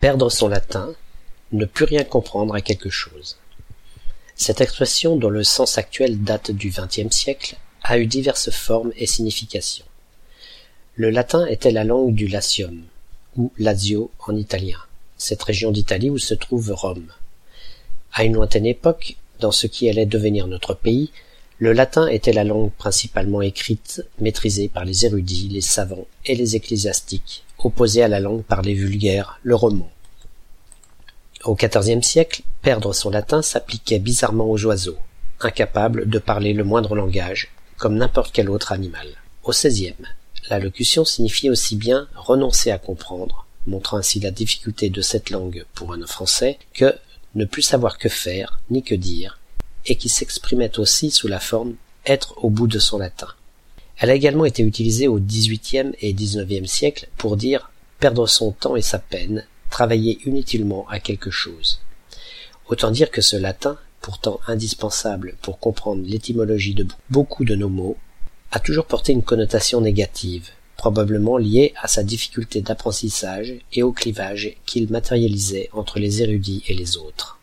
Perdre son latin, ne plus rien comprendre à quelque chose. Cette expression, dont le sens actuel date du XXe siècle, a eu diverses formes et significations. Le latin était la langue du Latium, ou Lazio en italien, cette région d'Italie où se trouve Rome. À une lointaine époque, dans ce qui allait devenir notre pays, le latin était la langue principalement écrite, maîtrisée par les érudits, les savants et les ecclésiastiques, opposée à la langue parlée vulgaire, le roman. Au XIVe siècle, perdre son latin s'appliquait bizarrement aux oiseaux, incapables de parler le moindre langage, comme n'importe quel autre animal. Au XVIe, la locution signifiait aussi bien renoncer à comprendre, montrant ainsi la difficulté de cette langue pour un Français, que ne plus savoir que faire ni que dire, et qui s'exprimait aussi sous la forme être au bout de son latin. Elle a également été utilisée au XVIIIe et XIXe siècle pour dire perdre son temps et sa peine, travailler inutilement à quelque chose. Autant dire que ce latin, pourtant indispensable pour comprendre l'étymologie de beaucoup de nos mots, a toujours porté une connotation négative, probablement liée à sa difficulté d'apprentissage et au clivage qu'il matérialisait entre les érudits et les autres.